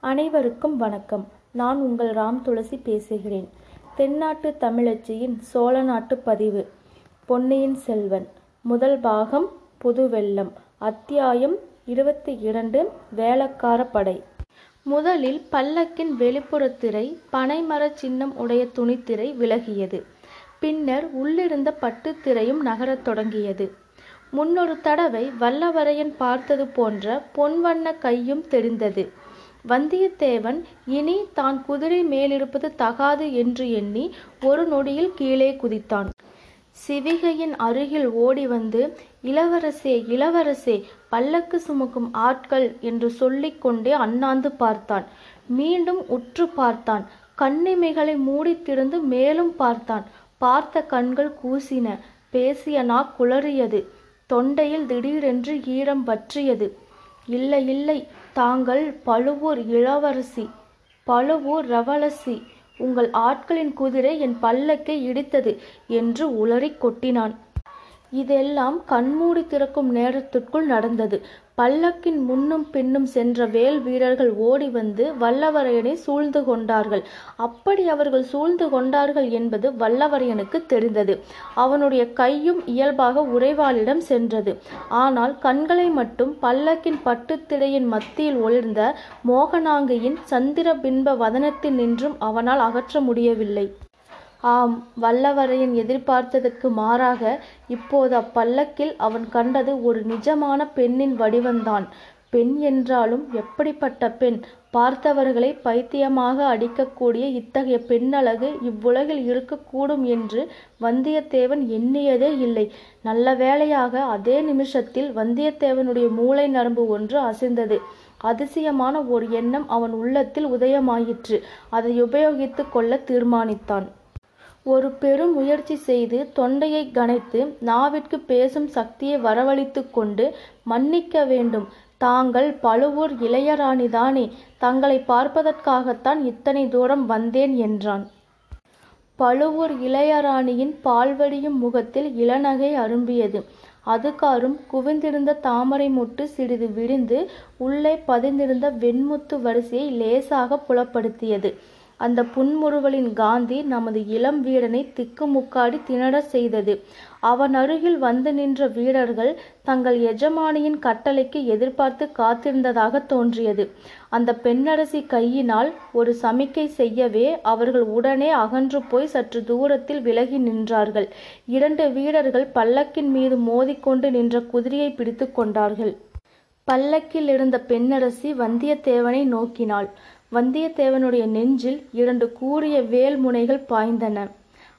அனைவருக்கும் வணக்கம். நான் உங்கள் ராம் துளசி பேசுகிறேன். தென்னாட்டு தமிழச்சியின் சோழ நாட்டு பதிவு. பொன்னியின் செல்வன். முதல் பாகம் புதுவெள்ளம். அத்தியாயம் இருபத்தி இரண்டு வேளக்கார படை. முதலில் பல்லக்கின் வெளிப்புற திரை பனைமரச் சின்னம் உடைய துணித்திரை விலகியது. பின்னர் உள்ளிருந்த பட்டுத் திரையும் நகரத் தொடங்கியது. முன்னொரு தடவை வல்லவரையன் பார்த்தது போன்ற பொன்வண்ண கையும் தெரிந்தது வந்தியத்தேவன் இனி தான் குதிரை மேலிருப்பது தகாது என்று எண்ணி ஒரு நொடியில் கீழே குதித்தான். சிவிகையின் அருகில் ஓடி வந்து இளவரசே இளவரசே பல்லக்கு சுமக்கும் ஆட்கள் என்று சொல்லிக் கொண்டே அண்ணாந்து பார்த்தான். மீண்டும் உற்று பார்த்தான். கண்ணிமைகளை மூடித்திருந்து மேலும் பார்த்தான். பார்த்த கண்கள் கூசின பேசிய நா குளறியது. தொண்டையில் திடீரென்று ஈரம் வற்றியது இல்லை இல்லை தாங்கள் பழுவூர் இளவரசி பழுவூர் ரவளசி உங்கள் ஆட்களின் குதிரை என் பல்லக்கை இடித்தது என்று உளறிக் கொட்டினான். இதெல்லாம் கண்மூடி திறக்கும் நேரத்திற்குள் நடந்தது. பல்லக்கின் முன்னும் பின்னும் சென்ற வேல் வீரர்கள் ஓடி வந்து வல்லவரையனை சூழ்ந்து கொண்டார்கள். அப்படி அவர்கள் சூழ்ந்து கொண்டார்கள் என்பது வல்லவரையனுக்கு தெரிந்தது. அவனுடைய கையும் இயல்பாக உறைவாளிடம் சென்றது. ஆனால் கண்களை மட்டும் பல்லக்கின் பட்டுத்திரையின் மத்தியில் ஒளிர்ந்த மோகனாங்கையின் சந்திர பிம்ப வதனத்தில் நின்றும் அவனால் அகற்ற முடியவில்லை. ஆம் வல்லவரையன் எதிர்பார்த்ததற்கு மாறாக இப்போது அப்பல்லக்கில் அவன் கண்டது ஒரு நிஜமான பெண்ணின் வடிவந்தான் பெண் என்றாலும் எப்படிப்பட்ட பெண்? பார்த்தவர்களை பைத்தியமாக அடிக்கக்கூடிய இத்தகைய பெண்ணழகு இவ்வுலகில் இருக்கக்கூடும் என்று வந்தியத்தேவன் எண்ணியதே இல்லை. நல்ல வேளையாக அதே நிமிஷத்தில் வந்தியத்தேவனுடைய மூளை நரம்பு ஒன்று அசைந்தது. அதிசயமான ஒரு எண்ணம் அவன் உள்ளத்தில் உதயமாயிற்று. அதை உபயோகித்து கொள்ள தீர்மானித்தான். ஒரு பெரும் முயற்சி செய்து தொண்டையை கனைத்து நாவிற்கு பேசும் சக்தியை வரவழைத்து கொண்டு மன்னிக்க வேண்டும். தாங்கள் பழுவூர் இளையராணிதானே. தங்களை பார்ப்பதற்காகத்தான் இத்தனை தூரம் வந்தேன் என்றான். பழுவூர் இளையராணியின் பால்வடியும் முகத்தில் இளநகை அரும்பியது. அதுகாரும் குவிந்திருந்த தாமரை முட்டு சிறிது விரிந்து உள்ளே பதிந்திருந்த வெண்முத்து வரிசையை லேசாக புலப்படுத்தியது. அந்த புன்முறுவலின் காந்தி நமது இளம் வீரனை திக்குமுக்காடி திணறச் செய்தது. அவன் அருகில் வந்து நின்ற வீரர்கள் தங்கள் எஜமானியின் கட்டளைக்கு எதிர்பார்த்து காத்திருந்ததாக தோன்றியது. அந்த பெண்ணரசி கையினால் ஒரு சமிக்கை செய்யவே அவர்கள் உடனே அகன்று போய் சற்று தூரத்தில் விலகி நின்றார்கள். இரண்டு வீரர்கள் பல்லக்கின் மீது மோதிக்கொண்டு நின்ற குதிரையை பிடித்து கொண்டார்கள். பல்லக்கில் இருந்த பெண்ணரசி வந்தியத்தேவனை நோக்கினாள். வந்தியத்தேவனுடைய நெஞ்சில் இரண்டு கூரிய வேல் முனைகள் பாய்ந்தன.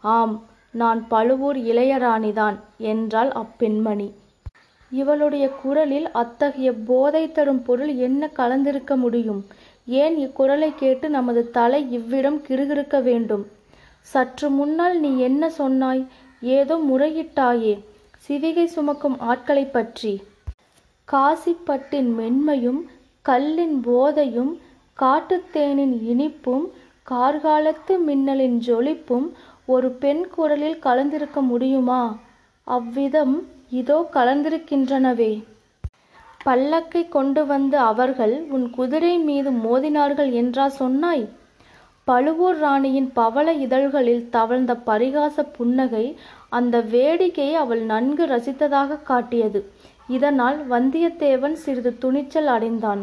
ஆம் நான் பழுவூர் இளையராணிதான் என்றாள் அப்பெண்மணி. இவளுடைய குரலில் அத்தகைய போதை தரும் பொருள் என்ன கலந்திருக்க முடியும்? ஏன் இக்குரலை கேட்டு நமது தலை இவ்விடம் கிறுகிறுக்க வேண்டும்? சற்று முன்னால் நீ என்ன சொன்னாய்? ஏதோ முறையிட்டாயே. சிவிகை சுமக்கும் ஆட்களை பற்றி. காசிப்பட்டின் மென்மையும் கல்லின் போதையும் காட்டுத்தேனின் இனிப்பும் கார்காலத்து மின்னலின் ஜொலிப்பும் ஒரு பெண் குரலில் கலந்திருக்க முடியுமா? அவ்விதம் இதோ கலந்திருக்கின்றனவே. பல்லக்கை கொண்டு வந்த அவர்கள் உன் குதிரை மீது மோதினார்கள் என்றா சொன்னாய்? பழுவூர் ராணியின் பவள இதழ்களில் தவழ்ந்த பரிகாச புன்னகை அந்த வேடிக்கையை அவள் நன்கு ரசித்ததாக காட்டியது. இதனால் வந்தியத்தேவன் சிறிது துணிச்சல் அடைந்தான்.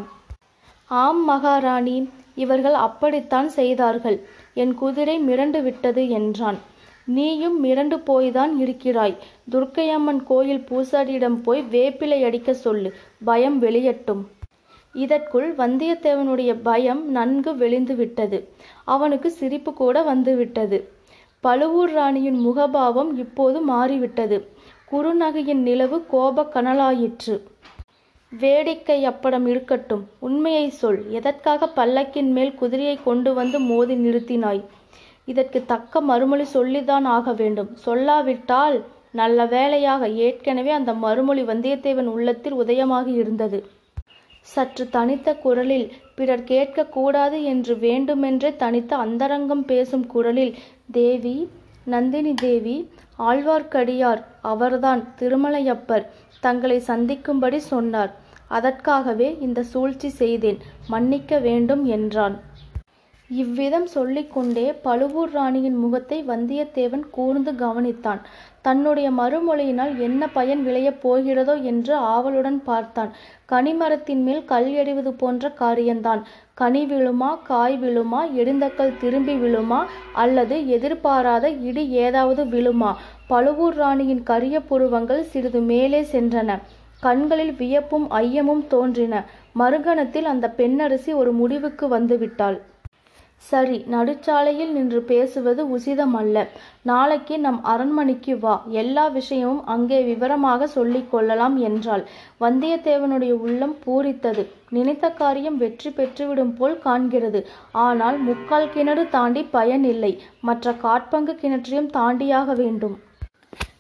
ஆம் மகாராணி இவர்கள் அப்படித்தான் செய்தார்கள். என் குதிரை மிரண்டு விட்டது என்றான். நீயும் மிரண்டு போய்தான் இருக்கிறாய். துர்க்கையம்மன் கோயில் பூசாரியிடம் போய் வேப்பிலை அடிக்க சொல்லு. பயம் வெளியட்டும். இதற்குள் வந்தியத்தேவனுடைய பயம் நன்கு வெளிந்து விட்டது. அவனுக்கு சிரிப்பு கூட வந்துவிட்டது. பழுவூர் ராணியின் முகபாவம் இப்போது மாறிவிட்டது. குறுநகையின் நிலவு கோப கனலாயிற்று. வேடிக்கை அப்படம் இருக்கட்டும் உண்மையை சொல். எதற்காக பல்லக்கின் மேல் குதிரையை கொண்டு வந்து மோதி நிறுத்தினாய்? இதற்கு தக்க மறுமொழி சொல்லிதான் ஆக வேண்டும். சொல்லாவிட்டால் நல்ல வேளையாக. ஏற்கனவே அந்த மறுமொழி வந்தியத்தேவன் உள்ளத்தில் உதயமாகி இருந்தது. சற்று தனித்த குரலில் பிறர் கேட்கக்கூடாது என்று வேண்டுமென்றே தனித்த அந்தரங்கம் பேசும் குரலில் தேவி நந்தினி தேவி ஆழ்வார்க்கடியார் அவர்தான் திருமலையப்பர். தங்களை சந்திக்கும்படி சொன்னார். அதற்காகவே இந்த சூழ்ச்சி செய்தேன். மன்னிக்க வேண்டும் என்றான். இவ்விதம் சொல்லிக்கொண்டே பழுவூர் ராணியின் முகத்தை வந்தியத்தேவன் கூர்ந்து கவனித்தான். தன்னுடைய மறுமொழியினால் என்ன பயன் விளையப் போகிறதோ என்று ஆவலுடன் பார்த்தான். கனிமரத்தின் மேல் கல் எறிவது போன்ற காரியந்தான். கனி விழுமா காய் விழுமா எரிந்தக்கல் திரும்பி விழுமா அல்லது எதிர்பாராத இடி ஏதாவது விழுமா? பழுவூர் ராணியின் கரிய புருவங்கள் சிறிது மேலே சென்றன. கண்களில் வியப்பும் ஐயமும் தோன்றின. மறுகணத்தில் அந்த பெண்ணரசி ஒரு முடிவுக்கு வந்துவிட்டாள். சரி நடுச்சாலையில் நின்று பேசுவது உசிதமல்ல நாளைக்கு நம் அரண்மனைக்கு வா. எல்லா விஷயமும் அங்கே விவரமாக சொல்லிக் கொள்ளலாம் என்றாள். வந்தியத்தேவனுடைய உள்ளம் பூரித்தது. நினைத்த காரியம் வெற்றி பெற்றுவிடும் போல் காண்கிறது. ஆனால் முக்கால் கிணறு தாண்டி பயன் இல்லை மற்ற காட்பங்கு கிணற்றையும் தாண்டியாக வேண்டும்.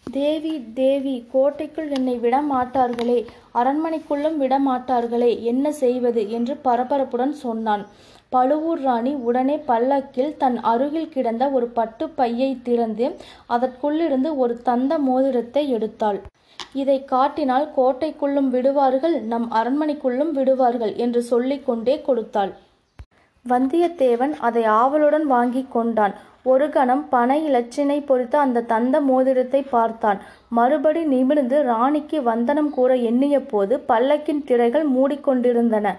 தேவி தேவி கோட்டைக்குள் என்னை விட மாட்டார்களே அரண்மனைக்குள்ளும் விட மாட்டார்களே என்ன செய்வது? என்று பரபரப்புடன் சொன்னான். பழுவூர் ராணி உடனே பல்லக்கில் தன் அருகில் கிடந்த ஒரு பட்டு பையை திறந்து அதற்குள்ளிருந்து ஒரு தந்த மோதிரத்தை எடுத்தாள். இதை காட்டினால் கோட்டைக்குள்ளும் விடுவார்கள் நம் அரண்மனைக்குள்ளும் விடுவார்கள் என்று சொல்லிக்கொண்டே கொடுத்தாள். வந்தியத்தேவன் அதை ஆவலுடன் வாங்கி கொண்டான். ஒரு கணம் பனை இலச்சினை பொறித்த அந்த தந்த மோதிரத்தை பார்த்தான். மறுபடி நிமிர்ந்து ராணிக்கு வந்தனம் கூற எண்ணிய போது பல்லக்கின் திரைகள் மூடிக்கொண்டிருந்தன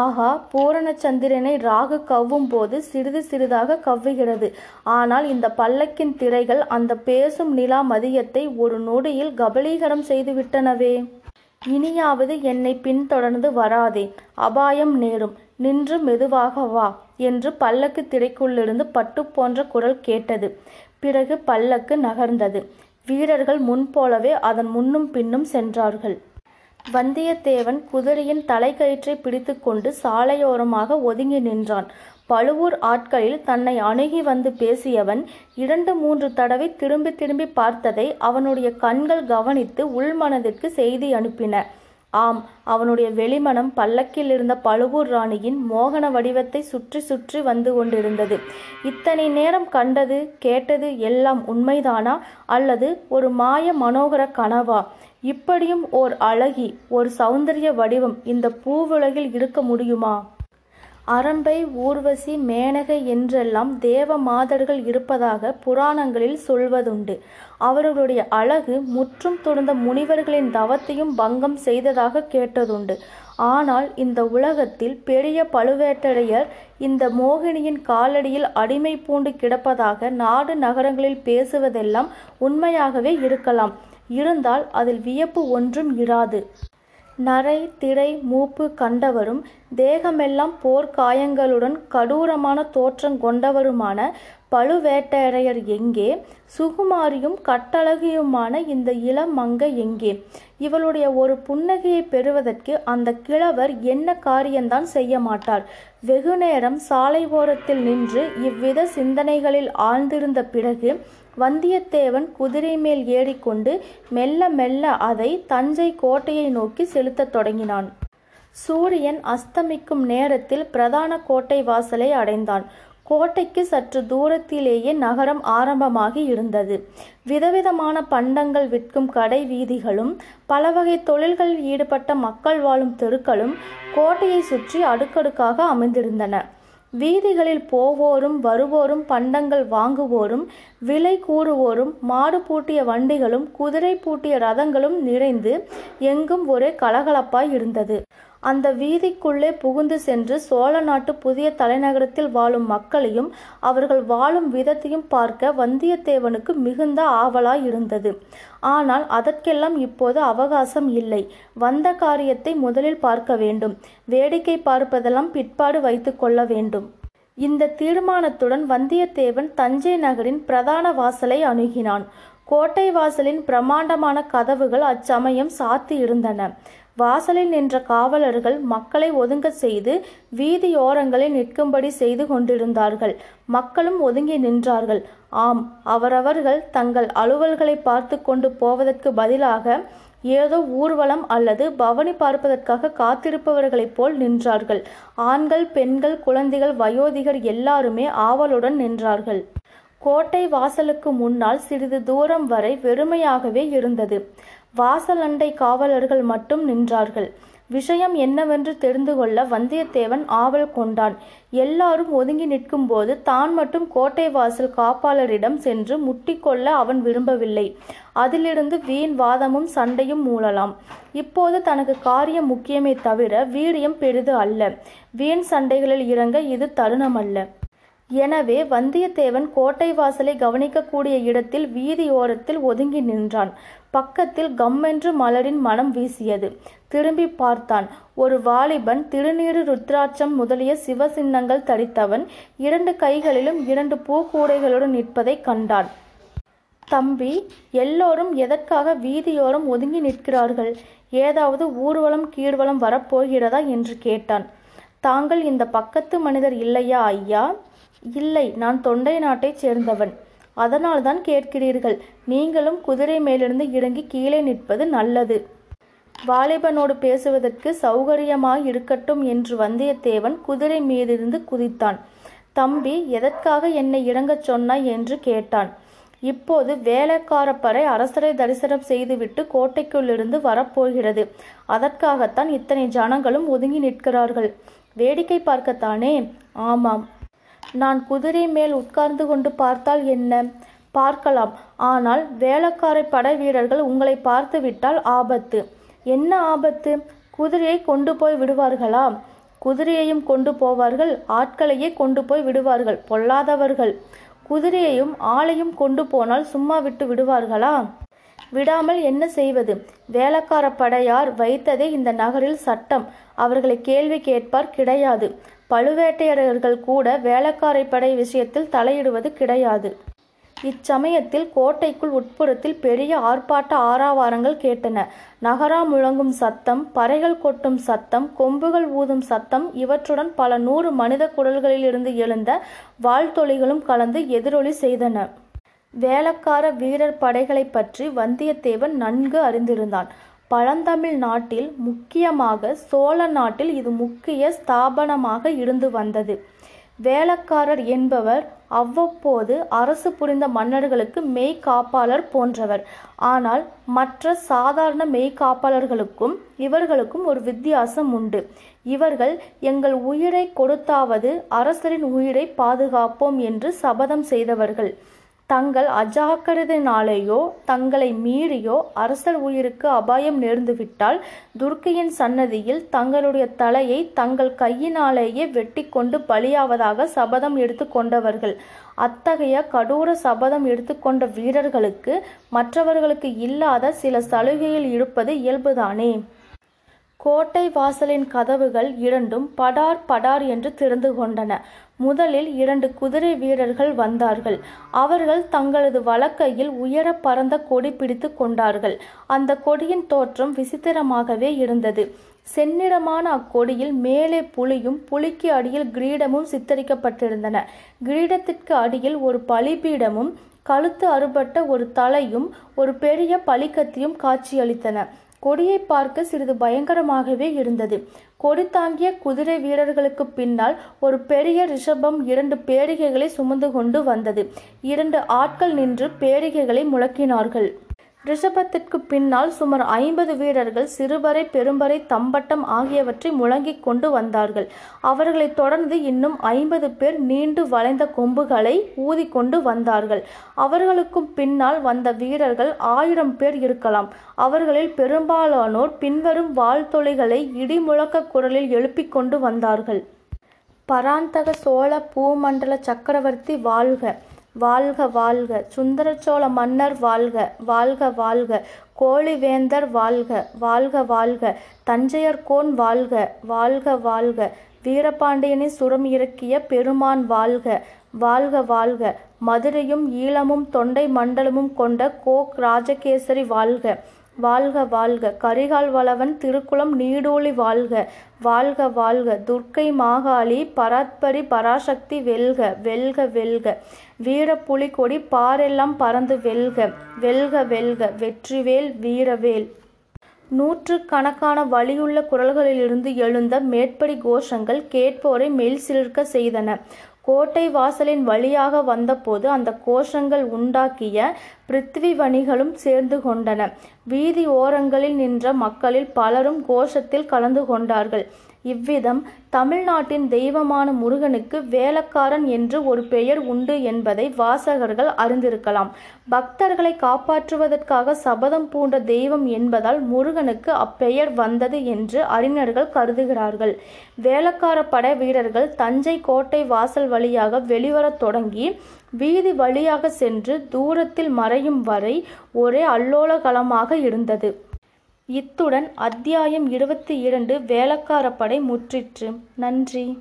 ஆகா பூரணச்சந்திரனை ராகு கவ்வும் போது சிறிது சிறிதாக கவ்வுகிறது. ஆனால் இந்த பல்லக்கின் திரைகள் அந்த பேசும் நிலா மதியத்தை ஒரு நொடியில் கபலீகரம் செய்துவிட்டனவே. இனியாவது என்னை பின்தொடர்ந்து வராதே. அபாயம் நேரும். நின்று மெதுவாக வா என்று பல்லக்கு திரைக்குள்ளிருந்து பட்டு போன்ற குரல் கேட்டது. பிறகு பல்லக்கு நகர்ந்தது. வீரர்கள் முன்போலவே அதன் முன்னும் பின்னும் சென்றார்கள். வந்தியத்தேவன் குதிரையின் தலைக்கயிற்றை பிடித்துக்கொண்டு சாலையோரமாக ஒதுங்கி நின்றான். பழுவூர் ஆட்களில் தன்னை அணுகி வந்து பேசியவன் இரண்டு மூன்று தடவை திரும்பி திரும்பி பார்த்ததை அவனுடைய கண்கள் கவனித்து உள்மனதிற்கு செய்தி அனுப்பின. ஆம் அவனுடைய வெளிமனம் பல்லக்கில் இருந்த பழுவூர் ராணியின் மோகன வடிவத்தை சுற்றி சுற்றி வந்து கொண்டிருந்தது. இத்தனை நேரம் கண்டது கேட்டது எல்லாம் உண்மைதானா? அல்லது ஒரு மாய மனோகர கனவா? இப்படியும் ஓர் அழகி ஒரு சௌந்தரிய வடிவம் இந்த பூவுலகில் இருக்க முடியுமா? அரம்பை ஊர்வசி மேனகை என்றெல்லாம் தேவ மாதர்கள் இருப்பதாக புராணங்களில் சொல்வதுண்டு. அவர்களுடைய அழகு முற்றும் துறந்த முனிவர்களின் தவத்தையும் பங்கம் செய்ததாக கேட்டதுண்டு. ஆனால் இந்த உலகத்தில் பெரிய பழுவேட்டரையர் இந்த மோகினியின் காலடியில் அடிமை பூண்டு கிடப்பதாக நாடு நகரங்களில் பேசுவதெல்லாம் உண்மையாகவே இருக்கலாம். இருந்தால் அதில் வியப்பு ஒன்றும் இராது. நரை திரை மூப்பு கண்டவரும் தேகமெல்லாம் போர்க்காயங்களுடன் கடூரமான தோற்றம் கொண்டவருமான பழுவேட்டரையர் எங்கே? சுகுமாரியும் கட்டழகியுமான இந்த இளம் மங்கை எங்கே? இவளுடைய ஒரு புன்னகையை பெறுவதற்கு அந்த கிழவர் என்ன காரியம்தான் செய்ய மாட்டார்? வெகு நேரம் சாலை ஓரத்தில் நின்று இவ்வித சிந்தனைகளில் ஆழ்ந்திருந்த பிறகு வந்தியத்தேவன் குதிரை மேல் ஏறிக்கொண்டு மெல்ல மெல்ல அதை தஞ்சை கோட்டையை நோக்கி செலுத்தத் தொடங்கினான். சூரியன் அஸ்தமிக்கும் நேரத்தில் பிரதான கோட்டை வாசலை அடைந்தான். கோட்டைக்கு சற்று தூரத்திலேயே நகரம் ஆரம்பமாகி இருந்தது. விதவிதமான பண்டங்கள் விற்கும் கடை வீதிகளும் பல வகை தொழில்களில் ஈடுபட்ட மக்கள் வாழும் தெருக்களும் கோட்டையை சுற்றி அடுக்கடுக்காக அமைந்திருந்தன. வீதிகளில் போவோரும் வருவோரும் பண்டங்கள் வாங்குவோரும் விலை கூறுவோரும் மாடு பூட்டிய வண்டிகளும் குதிரை பூட்டிய ரதங்களும் நிறைந்து எங்கும் ஒரே கலகலப்பாய் இருந்தது. அந்த வீதிக்குள்ளே புகுந்து சென்று சோழ நாட்டு புதிய தலைநகரத்தில் வாழும் மக்களையும் அவர்கள் வாழும் விதத்தையும் பார்க்க வந்தியத்தேவனுக்கு மிகுந்த ஆவலாய் இருந்தது ஆனால் அதற்கெல்லாம் இப்போது அவகாசம் இல்லை. வந்த காரியத்தை முதலில் பார்க்க வேண்டும். வேடிக்கை பார்ப்பதெல்லாம் பிற்பாடு வைத்து கொள்ள வேண்டும். இந்த தீர்மானத்துடன் வந்தியத்தேவன் தஞ்சை நகரின் பிரதான வாசலை அணுகினான். கோட்டை வாசலின் பிரமாண்டமான கதவுகள் அச்சமயம் சாத்தி இருந்தன வாசலில் நின்ற காவலர்கள் மக்களை ஒதுங்க செய்து வீதியோரங்களில் நிற்கும்படி செய்து கொண்டிருந்தார்கள். மக்களும் ஒதுங்கி நின்றார்கள். ஆம் அவரவர்கள் தங்கள் அலுவல்களை பார்த்து கொண்டு போவதற்கு பதிலாக ஏதோ ஊர்வலம் அல்லது பவனி பார்ப்பதற்காக காத்திருப்பவர்களைப் போல் நின்றார்கள். ஆண்கள் பெண்கள் குழந்தைகள் வயோதிகர் எல்லாருமே ஆவலுடன் நின்றார்கள். கோட்டை வாசலுக்கு முன்னால் சிறிது தூரம் வரை வெறுமையாகவே இருந்தது. வாசலண்டை காவலர்கள் மட்டும் நின்றார்கள். விஷயம் என்னவென்று தெரிந்து கொள்ள வந்தியத்தேவன் ஆவல் கொண்டான். எல்லாரும் ஒதுங்கி நிற்கும்போது தான் மட்டும் கோட்டை வாசல் காப்பாளரிடம் சென்று முட்டிக்கொள்ள அவன் விரும்பவில்லை. அதிலிருந்து வீண் வாதமும் சண்டையும் மூழலாம். இப்போது தனக்கு காரியம் முக்கியமே தவிர வீரியம் பெரிது அல்ல. வீண் சண்டைகளில் இறங்க இது தருணமல்ல. எனவே வந்தியத்தேவன் கோட்டை வாசலை கவனிக்கக்கூடிய இடத்தில் வீதியோரத்தில் ஒதுங்கி நின்றான். பக்கத்தில் கம்மென்று மலரின் மனம் வீசியது. திரும்பி பார்த்தான். ஒரு வாலிபன் திருநீறு ருத்ராட்சம் முதலிய சிவசின்னங்கள் தடித்தவன் இரண்டு கைகளிலும் இரண்டு பூக்கூடைகளுடன் நிற்பதை கண்டான். தம்பி எல்லோரும் எதற்காக வீதியோரம் ஒதுங்கி நிற்கிறார்கள்? ஏதாவது ஊர்வலம் கீழ்வலம் வரப்போகிறதா? என்று கேட்டான். தாங்கள் இந்த பக்கத்து மனிதர் இல்லையா ஐயா? இல்லை நான் தொண்டை நாட்டைச் சேர்ந்தவன். அதனால்தான் கேட்கிறீர்கள் நீங்களும் குதிரை மேலிருந்து இறங்கி கீழே நிற்பது நல்லது. வாலிபனோடு பேசுவதற்கு சௌகரியமாய் இருக்கட்டும் என்று வந்தியத்தேவன் குதிரை மீதிருந்து குதித்தான். தம்பி எதற்காக என்னை இறங்கச் சொன்னாய் என்று கேட்டான். இப்போது வேலைக்கார படை அரசரை தரிசனம் செய்துவிட்டு கோட்டைக்குள்ளிருந்து வரப்போகிறது. அதற்காகத்தான் இத்தனை ஜனங்களும் ஒதுங்கி நிற்கிறார்கள். வேடிக்கை பார்க்கத்தானே? ஆமாம். நான் குதிரை மேல் உட்கார்ந்து கொண்டு பார்த்தால் என்ன? பார்க்கலாம். ஆனால் வேளக்காரை படை வீரர்கள் உங்களை பார்த்துவிட்டால் ஆபத்து. என்ன ஆபத்து? குதிரையை கொண்டு போய் விடுவார்களா? குதிரையையும் கொண்டு போவார்கள் ஆட்களையே கொண்டு போய் விடுவார்கள் பொல்லாதவர்கள். குதிரையையும் ஆளையும் கொண்டு போனால் சும்மா விட்டு விடுவார்களா? விடாமல் என்ன செய்வது? வேலைக்கார படையார் வைத்ததே இந்த நகரில் சட்டம். அவர்களை கேள்வி கேட்பார் கிடையாது. பழுவேட்டையர்கள் கூட வேலைக்காரை படை விஷயத்தில் தலையிடுவது கிடையாது. இச்சமயத்தில் கோட்டைக்குள் உட்புறத்தில் பெரிய ஆர்ப்பாட்ட ஆராவாரங்கள் கேட்டன. நகரா முழங்கும் சத்தம் பறைகள் கொட்டும் சத்தம் கொம்புகள் ஊதும் சத்தம் இவற்றுடன் பல நூறு மனித குடல்களிலிருந்து எழுந்த வாழ்த்தொலிகளும் கலந்து எதிரொலி செய்தன. வேளக்கார வீரர் படைகளை பற்றி வந்தியத்தேவன் நன்கு அறிந்திருந்தான். பழந்தமிழ் நாட்டில் முக்கியமாக சோழ நாட்டில் இது முக்கிய ஸ்தாபனமாக இருந்து வந்தது. வேளக்காரர் என்பவர் அவ்வப்போது அரசு புரிந்த மன்னர்களுக்கு மெய்காப்பாளர் போன்றவர். ஆனால் மற்ற சாதாரண மெய்காப்பாளர்களுக்கும் இவர்களுக்கும் ஒரு வித்தியாசம் உண்டு. இவர்கள் எங்கள் உயிரை கொடுத்தாவது அரசரின் உயிரை பாதுகாப்போம் என்று சபதம் செய்தவர்கள். தங்கள் அஜாக்கிரதையினாலேயோ தங்களை மீறியோ அரசர் உயிருக்கு அபாயம் நேர்ந்துவிட்டால் துர்க்கையின் சன்னதியில் தங்களுடைய தலையை தங்கள் கையினாலேயே வெட்டி கொண்டு பலியாவதாக சபதம் எடுத்து கொண்டவர்கள். அத்தகைய கடூர சபதம் எடுத்துக்கொண்ட வீரர்களுக்கு மற்றவர்களுக்கு இல்லாத சில சலுகையில் இருப்பது இயல்புதானே? கோட்டை வாசலின் கதவுகள் இரண்டும் படார் படார் என்று திறந்து கொண்டன. முதலில் இரண்டு குதிரை வீரர்கள் வந்தார்கள். அவர்கள் தங்களது வழக்கையில் உயர பறந்த கொடி பிடித்து கொண்டார்கள். அந்த கொடியின் தோற்றம் விசித்திரமாகவே இருந்தது. செந்நிறமான அக்கொடியில் மேலே புலியும் புலிக்கு அடியில் கிரீடமும் சித்தரிக்கப்பட்டிருந்தன. கிரீடத்திற்கு அடியில் ஒரு பலிபீடமும் கழுத்து அறுபட்ட ஒரு தலையும் ஒரு பெரிய பலிக்கத்தியும் காட்சியளித்தன. கொடியை பார்க்க சிறிது பயங்கரமாகவே இருந்தது. கொடி தாங்கிய குதிரை வீரர்களுக்கு பின்னால் ஒரு பெரிய ரிஷபம் இரண்டு பேரிகைகளை சுமந்து கொண்டு வந்தது. இரண்டு ஆட்கள் நின்று பேரிகைகளை முழக்கினார்கள். ரிஷபத்திற்கு பின்னால் சுமார் ஐம்பது வீரர்கள் சிறுவரை பெரும்பறை தம்பட்டம் ஆகியவற்றை முழங்கிக் கொண்டு வந்தார்கள். அவர்களைத் தொடர்ந்து இன்னும் ஐம்பது பேர் நீண்டு வளைந்த கொம்புகளை ஊதிக்கொண்டு வந்தார்கள். அவர்களுக்கும் பின்னால் வந்த வீரர்கள் ஆயிரம் பேர் இருக்கலாம். அவர்களில் பெரும்பாலானோர் பின்வரும் வாழ்த்தொலைகளை இடி முழக்க குரலில் எழுப்பிக் கொண்டு வந்தார்கள். பராந்தக சோழ பூமண்டல சக்கரவர்த்தி வாழ்க! வாழ்க வாழ்க. சுந்தரச்சோழ மன்னர் வாழ்க வாழ்க வாழ்க. கோழிவேந்தர் வாழ்க வாழ்க வாழ்க. தஞ்சையர்கோன் வாழ்க வாழ்க வாழ்க. வீரபாண்டியனை சுரம் இறக்கிய பெருமான் வாழ்க வாழ்க வாழ்க. மதுரையும் ஈழமும் தொண்டை மண்டலமும் கொண்ட கோக் ராஜகேசரி வாழ்க. வாழ்க வாழ்க. கரிகால் வளவன் திருக்குளம் நீடூழி வாழ்க. வாழ்க வாழ்க. துர்க்கை மாகாளி பராத்பரி பராசக்தி வெல்க வெல்க வெல்க. வீர புலிகொடி பாரெல்லாம் பறந்து வெல்க வெல்க வெல்க. வெற்றிவேல் வீரவேல். நூற்று கணக்கான வழியுள்ள குரல்களிலிருந்து எழுந்த மேற்படி கோஷங்கள் கேட்போரை மெல் சிலிர்க்க செய்தன. கோட்டை வாசலின் வழியாக வந்தபோது அந்த கோஷங்கள் உண்டாக்கிய பிருத்திவிவணிகளும் சேர்ந்து கொண்டன. வீதி ஓரங்களில் நின்ற மக்களில் பலரும் கோஷத்தில் கலந்து கொண்டார்கள். இவ்விதம் தமிழ்நாட்டின் தெய்வமான முருகனுக்கு வேலக்காரன் என்று ஒரு பெயர் உண்டு என்பதை வாசகர்கள் அறிந்திருக்கலாம். பக்தர்களை காப்பாற்றுவதற்காக சபதம் பூண்ட தெய்வம் என்பதால் முருகனுக்கு அப்பெயர் வந்தது என்று அறிஞர்கள் கருதுகிறார்கள். வேலக்கார படை வீரர்கள் தஞ்சை கோட்டை வாசல் வழியாக வெளிவரத் தொடங்கி வீதி வழியாக சென்று தூரத்தில் மறையும் வரை ஒரே அல்லோலகலமாக இருந்தது. இத்துடன் அத்தியாயம் இருபத்தி இரண்டு வேலக்கார படை முற்றிற்று. நன்றி.